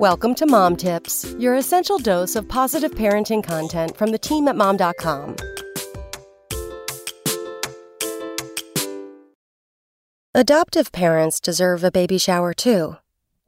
Welcome to Mom Tips, your essential dose of positive parenting content from the team at mom.com. Adoptive parents deserve a baby shower too.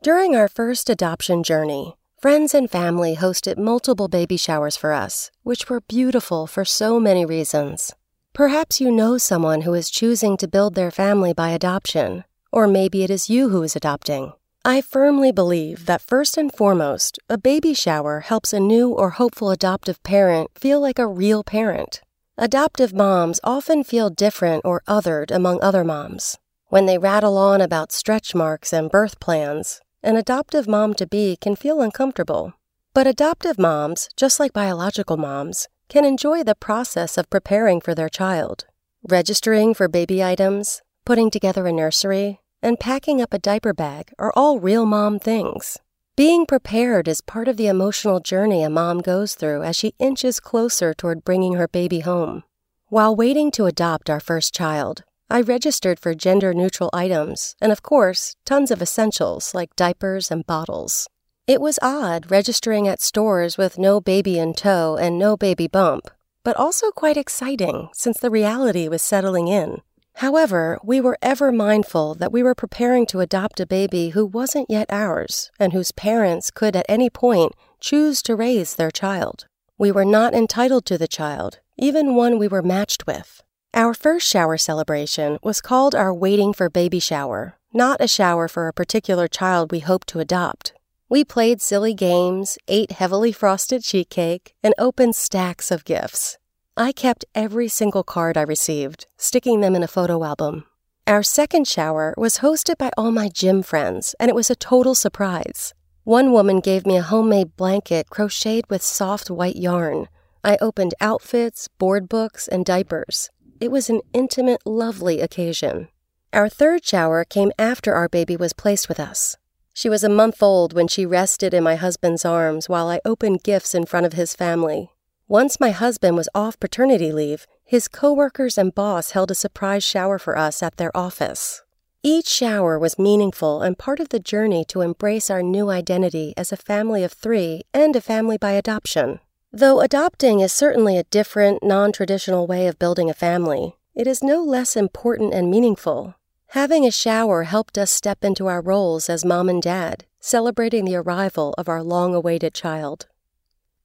During our first adoption journey, friends and family hosted multiple baby showers for us, which were beautiful for so many reasons. Perhaps you know someone who is choosing to build their family by adoption, or maybe it is you who is adopting. I firmly believe that first and foremost, a baby shower helps a new or hopeful adoptive parent feel like a real parent. Adoptive moms often feel different or othered among other moms. When they rattle on about stretch marks and birth plans, an adoptive mom to be can feel uncomfortable. But adoptive moms, just like biological moms, can enjoy the process of preparing for their child. Registering for baby items, putting together a nursery, and packing up a diaper bag are all real mom things. Being prepared is part of the emotional journey a mom goes through as she inches closer toward bringing her baby home. While waiting to adopt our first child, I registered for gender neutral items and, of course, tons of essentials like diapers and bottles. It was odd registering at stores with no baby in tow and no baby bump, but also quite exciting since the reality was settling in. However, we were ever mindful that we were preparing to adopt a baby who wasn't yet ours and whose parents could at any point choose to raise their child. We were not entitled to the child, even one we were matched with. Our first shower celebration was called our Waiting for Baby Shower, not a shower for a particular child we hoped to adopt. We played silly games, ate heavily frosted sheet cake, and opened stacks of gifts. I kept every single card I received, sticking them in a photo album. Our second shower was hosted by all my gym friends, and it was a total surprise. One woman gave me a homemade blanket crocheted with soft white yarn. I opened outfits, board books, and diapers. It was an intimate, lovely occasion. Our third shower came after our baby was placed with us. She was a month old when she rested in my husband's arms while I opened gifts in front of his family. Once my husband was off paternity leave, his coworkers and boss held a surprise shower for us at their office. Each shower was meaningful and part of the journey to embrace our new identity as a family of three and a family by adoption. Though adopting is certainly a different, non traditional way of building a family, it is no less important and meaningful. Having a shower helped us step into our roles as mom and dad, celebrating the arrival of our long awaited child.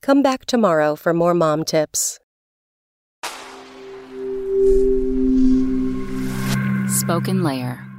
Come back tomorrow for more mom tips. SpokenLayer